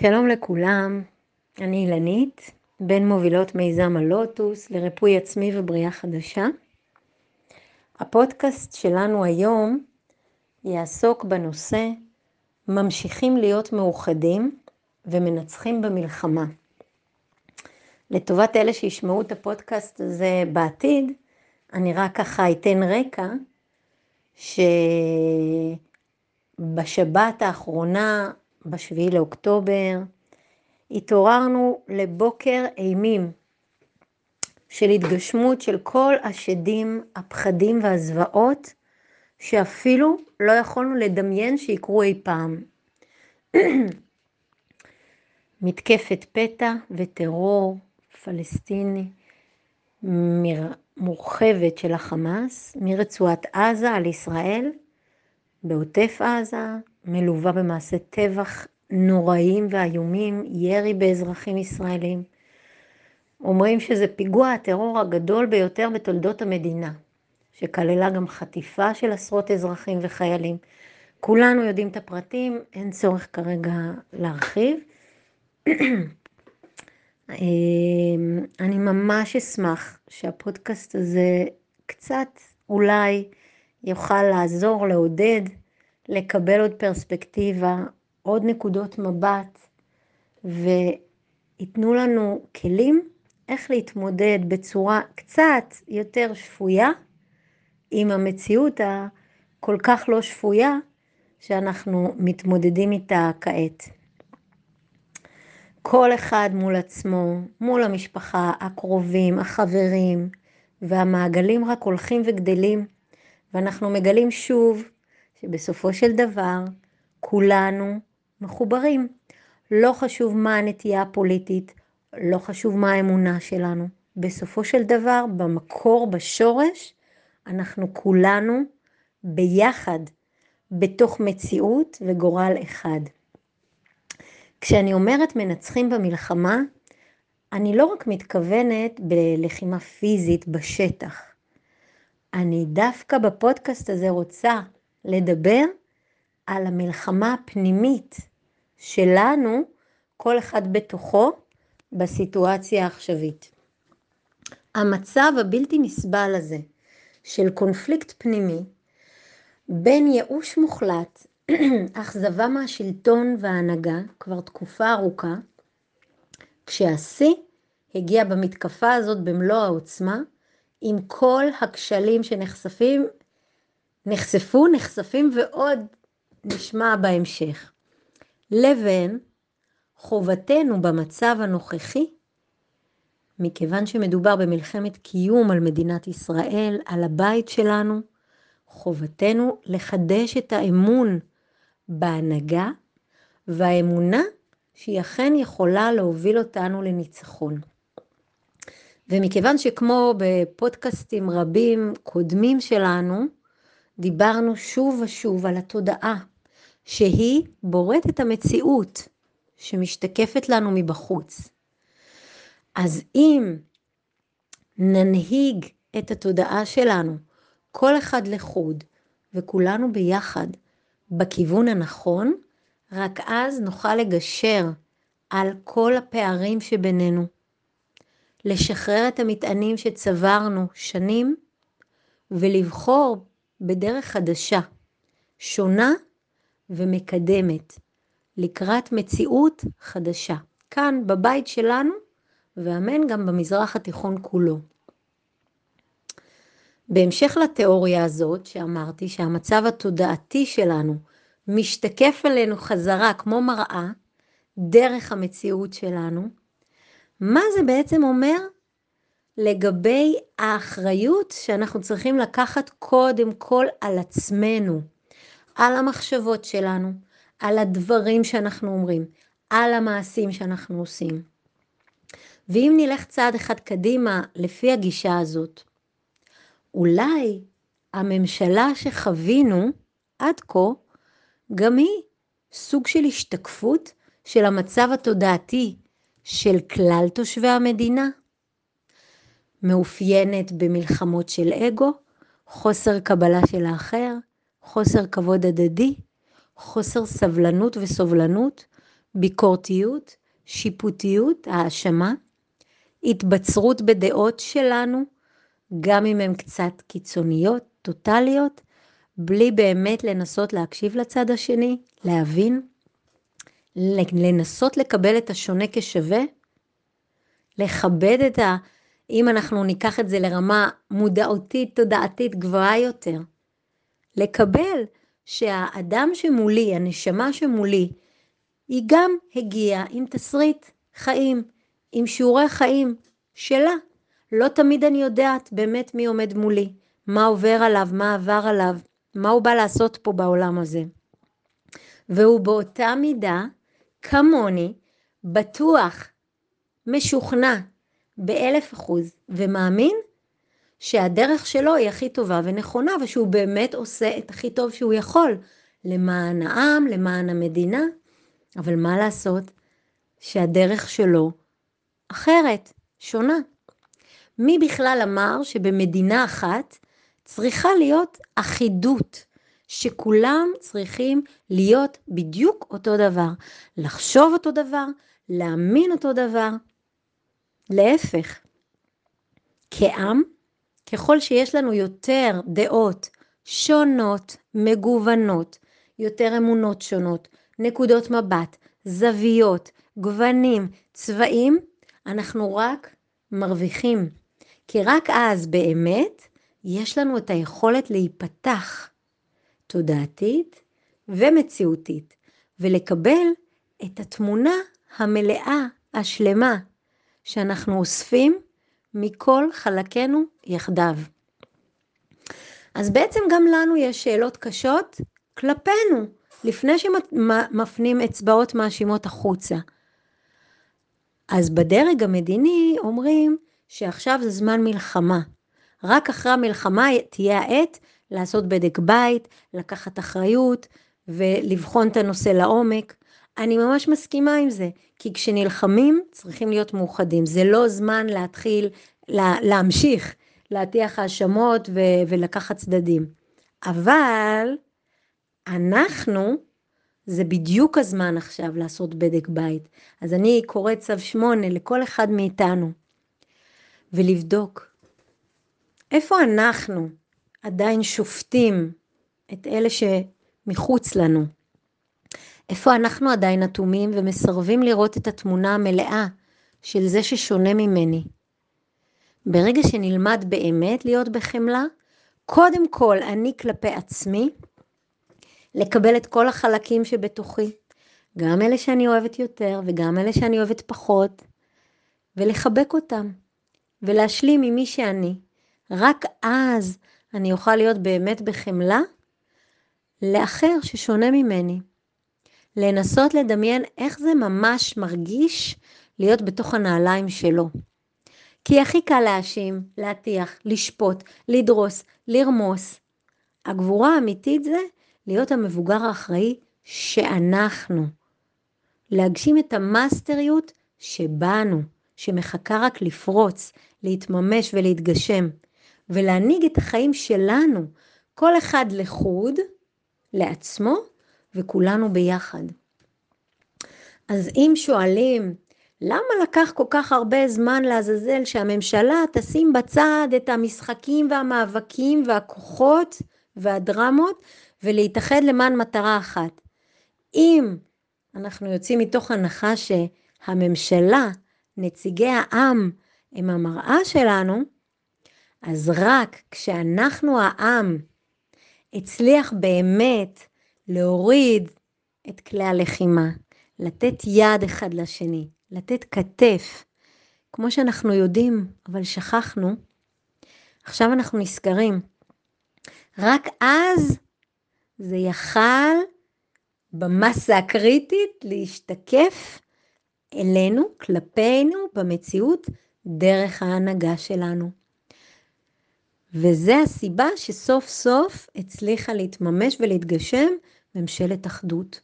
שלום לכולם, אני אילנית, בין מובילות מיזם הלוטוס לריפוי עצמי ובריאה חדשה. הפודקאסט שלנו היום יעסוק בנושא ממשיכים להיות מאוחדים ומנצחים במלחמה. לטובת אלה שישמעו את הפודקאסט הזה בעתיד, אני רק ככה אתן רקע שבשבת האחרונה בשביעי לאוקטובר, התעוררנו לבוקר אימים של התגשמות של כל השדים, הפחדים והזוועות שאפילו לא יכולנו לדמיין שיקרו אי פעם. מתקפת פתע וטרור פלסטיני מורחבת של החמאס מרצועת עזה על ישראל, בעוטף עזה, מלווה במעשי טבח נוראיים ואיומים, ירי באזרחים ישראלים. אומרים שזה פיגוע הטרור הגדול ביותר בתולדות המדינה, שכללה גם חטיפה של עשרות אזרחים וחיילים. כולנו יודעים את הפרטים, אין צורך כרגע להרחיב. אני ממש אשמח שהפודקאסט הזה קצת אולי יוכל לעזור, לעודד, לקבל עוד פרספקטיבה, עוד נקודות מבט, וייתנו לנו כלים איך להתמודד בצורה קצת יותר שפויה עם המציאות הכל כך לא שפויה שאנחנו מתמודדים איתה כעת. כל אחד מול עצמו, מול המשפחה, הקרובים, החברים, והמעגלים רק הולכים וגדלים, ואנחנו מגלים שוב שבסופו של דבר כולנו מחוברים. לא חשוב מה הנטייה הפוליטית, לא חשוב מה האמונה שלנו. בסופו של דבר, במקור, בשורש, אנחנו כולנו ביחד בתוך מציאות וגורל אחד. כשאני אומרת מנצחים במלחמה, אני לא רק מתכוונת בלחימה פיזית בשטח. אני דווקא בפודקאסט הזה רוצה לדבר על המלחמה הפנימית שלנו, כל אחד בתוכו, בסיטואציה העכשווית. המצב הבלתי נסבל הזה של קונפליקט פנימי בין ייאוש מוחלט, אכזבה מהשלטון וההנהגה כבר תקופה ארוכה, כשהשיא הגיע במתקפה הזאת במלוא העוצמה, עם כל הכשלים שנחשפים נחשפו, נחשפים ועוד נשמע בהמשך. לבין חובתנו במצב הנוכחי, מכיוון שמדובר במלחמת קיום על מדינת ישראל, על הבית שלנו, חובתנו לחדש את האמון בהנהגה והאמונה שהיא אכן יכולה להוביל אותנו לניצחון. ומכיוון שכמו בפודקאסטים רבים קודמים שלנו, דיברנו שוב ושוב על התודעה, שהיא בוראת את המציאות שמשתקפת לנו מבחוץ. אז אם ננהיג את התודעה שלנו, כל אחד לחוד וכולנו ביחד בכיוון הנכון, רק אז נוכל לגשר על כל הפערים שבינינו, לשחרר את המטענים שצברנו שנים ולבחור בדרך חדשה, שונה ומקדמת, לקראת מציאות חדשה, כאן בבית שלנו, ואמן גם במזרח התיכון כולו. בהמשך לתיאוריה הזאת שאמרתי שהמצב התודעתי שלנו משתקף עלינו חזרה כמו מראה דרך המציאות שלנו, מה זה בעצם אומר לגבי האחריות שאנחנו צריכים לקחת קודם כל על עצמנו, על המחשבות שלנו, על הדברים שאנחנו אומרים, על המעשים שאנחנו עושים. ואם נלך צעד אחד קדימה לפי הגישה הזאת, אולי הממשלה שחווינו עד כה, גם היא סוג של השתקפות של המצב התודעתי של כלל תושבי המדינה. מאופיינת במלחמות של אגו, חוסר קבלה של האחר, חוסר כבוד הדדי, חוסר סבלנות וסובלנות, ביקורתיות, שיפוטיות, האשמה, התבצרות בדעות שלנו, גם אם הן קצת קיצוניות, טוטליות, בלי באמת לנסות להקשיב לצד השני, להבין, לנסות לקבל את השונה כשווה, לכבד את ה... אם אנחנו ניקח את זה לרמה מודעותית, תודעתית גבוהה יותר, לקבל שהאדם שמולי, הנשמה שמולי, היא גם הגיעה עם תסריט חיים, עם שיעורי חיים שלה. לא תמיד אני יודעת באמת מי עומד מולי, מה עובר עליו, מה עבר עליו, מה הוא בא לעשות פה בעולם הזה. והוא באותה מידה, כמוני, בטוח, משוכנע, באלף אחוז, ומאמין שהדרך שלו היא הכי טובה ונכונה, ושהוא באמת עושה את הכי טוב שהוא יכול למען העם, למען המדינה, אבל מה לעשות שהדרך שלו אחרת, שונה. מי בכלל אמר שבמדינה אחת צריכה להיות אחידות, שכולם צריכים להיות בדיוק אותו דבר, לחשוב אותו דבר, להאמין אותו דבר. להפך, כעם, ככל שיש לנו יותר דעות שונות, מגוונות, יותר אמונות שונות, נקודות מבט, זוויות, גוונים, צבעים, אנחנו רק מרוויחים. כי רק אז באמת יש לנו את היכולת להיפתח תודעתית ומציאותית, ולקבל את התמונה המלאה, השלמה, שאנחנו אוספים מכל חלקינו יחדיו. אז בעצם גם לנו יש שאלות קשות כלפינו, לפני שמפנים אצבעות מאשימות החוצה. אז בדרג המדיני אומרים שעכשיו זה זמן מלחמה. רק אחרי המלחמה תהיה העת לעשות בדק בית, לקחת אחריות ולבחון את הנושא לעומק. אני ממש מסכימה עם זה, כי כשנלחמים צריכים להיות מאוחדים. זה לא זמן להתחיל לה, להמשיך להטיח האשמות ו- ולקחת צדדים. אבל אנחנו, זה בדיוק הזמן עכשיו לעשות בדק בית. אז אני קוראת צו שמונה לכל אחד מאיתנו, ולבדוק איפה אנחנו עדיין שופטים את אלה שמחוץ לנו. איפה אנחנו עדיין אטומים ומסרבים לראות את התמונה המלאה של זה ששונה ממני. ברגע שנלמד באמת להיות בחמלה, קודם כל אני כלפי עצמי, לקבל את כל החלקים שבתוכי, גם אלה שאני אוהבת יותר וגם אלה שאני אוהבת פחות, ולחבק אותם, ולהשלים עם מי שאני. רק אז אני אוכל להיות באמת בחמלה לאחר ששונה ממני. לנסות לדמיין איך זה ממש מרגיש להיות בתוך הנעליים שלו. כי הכי קל להאשים, להטיח, לשפוט, לדרוס, לרמוס. הגבורה האמיתית זה להיות המבוגר האחראי שאנחנו. להגשים את המאסטריות שבנו, שמחכה רק לפרוץ, להתממש ולהתגשם, ולהנהיג את החיים שלנו, כל אחד לחוד, לעצמו, וכולנו ביחד. אז אם שואלים, למה לקח כל כך הרבה זמן לעזאזל שהממשלה תשים בצד את המשחקים והמאבקים והכוחות והדרמות ולהתאחד למען מטרה אחת? אם אנחנו יוצאים מתוך הנחה שהממשלה, נציגי העם, הם המראה שלנו, אז רק כשאנחנו העם הצליח באמת להוריד את כלי הלחימה, לתת יד אחד לשני, לתת כתף, כמו שאנחנו יודעים, אבל שכחנו, עכשיו אנחנו נזכרים. רק אז זה יכל במסה הקריטית להשתקף אלינו, כלפינו, במציאות, דרך ההנהגה שלנו. וזה הסיבה שסוף סוף הצליחה להתממש ולהתגשם ממשלת אחדות.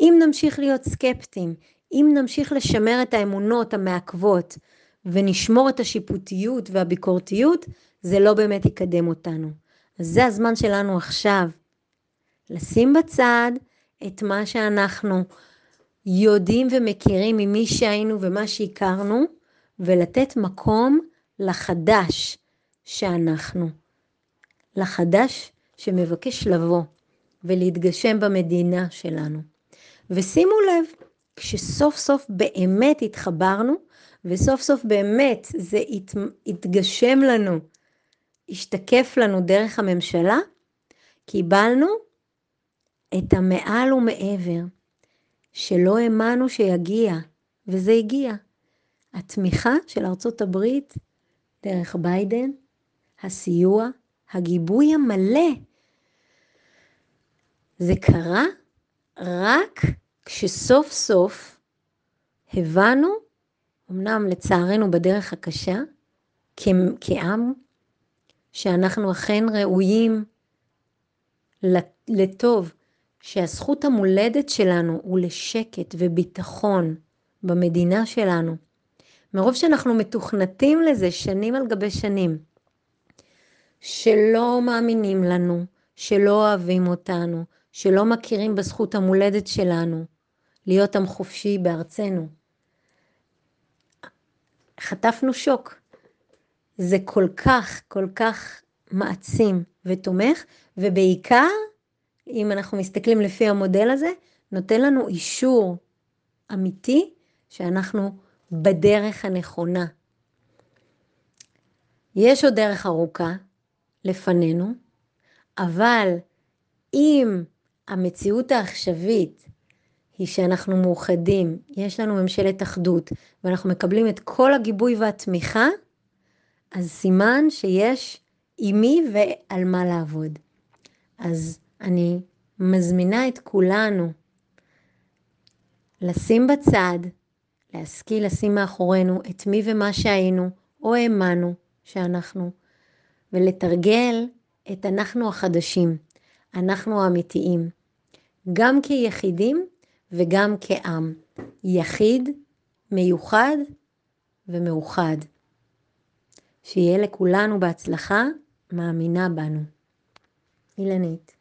אם נמשיך להיות סקפטיים, אם נמשיך לשמר את האמונות המעכבות ונשמור את השיפוטיות והביקורתיות, זה לא באמת יקדם אותנו. אז זה הזמן שלנו עכשיו. לשים בצד את מה שאנחנו יודעים ומכירים ממי שהיינו ומה שהכרנו, ולתת מקום לחדש שאנחנו, לחדש שמבקש לבוא ולהתגשם במדינה שלנו. ושימו לב, כשסוף סוף באמת התחברנו, וסוף סוף באמת זה הת... התגשם לנו, השתקף לנו דרך הממשלה, קיבלנו את המעל ומעבר, שלא האמנו שיגיע, וזה הגיע. התמיכה של ארצות הברית דרך ביידן, הסיוע, הגיבוי המלא. זה קרה רק כשסוף סוף הבנו, אמנם לצערנו בדרך הקשה, כעם, שאנחנו אכן ראויים לטוב, שהזכות המולדת שלנו הוא לשקט וביטחון במדינה שלנו. מרוב שאנחנו מתוכנתים לזה שנים על גבי שנים, שלא מאמינים לנו, שלא אוהבים אותנו, שלא מכירים בזכות המולדת שלנו, להיות עם חופשי בארצנו. חטפנו שוק. זה כל כך, כל כך מעצים ותומך, ובעיקר, אם אנחנו מסתכלים לפי המודל הזה, נותן לנו אישור אמיתי שאנחנו בדרך הנכונה. יש עוד דרך ארוכה לפנינו, אבל אם המציאות העכשווית היא שאנחנו מאוחדים, יש לנו ממשלת אחדות, ואנחנו מקבלים את כל הגיבוי והתמיכה, אז סימן שיש עם מי ועל מה לעבוד. אז אני מזמינה את כולנו לשים בצד, להשכיל לשים מאחורינו את מי ומה שהיינו, או האמנו שאנחנו, ולתרגל את אנחנו החדשים, אנחנו האמיתיים, גם כיחידים וגם כעם, יחיד, מיוחד ומאוחד. שיהיה לכולנו בהצלחה, מאמינה בנו. אילנית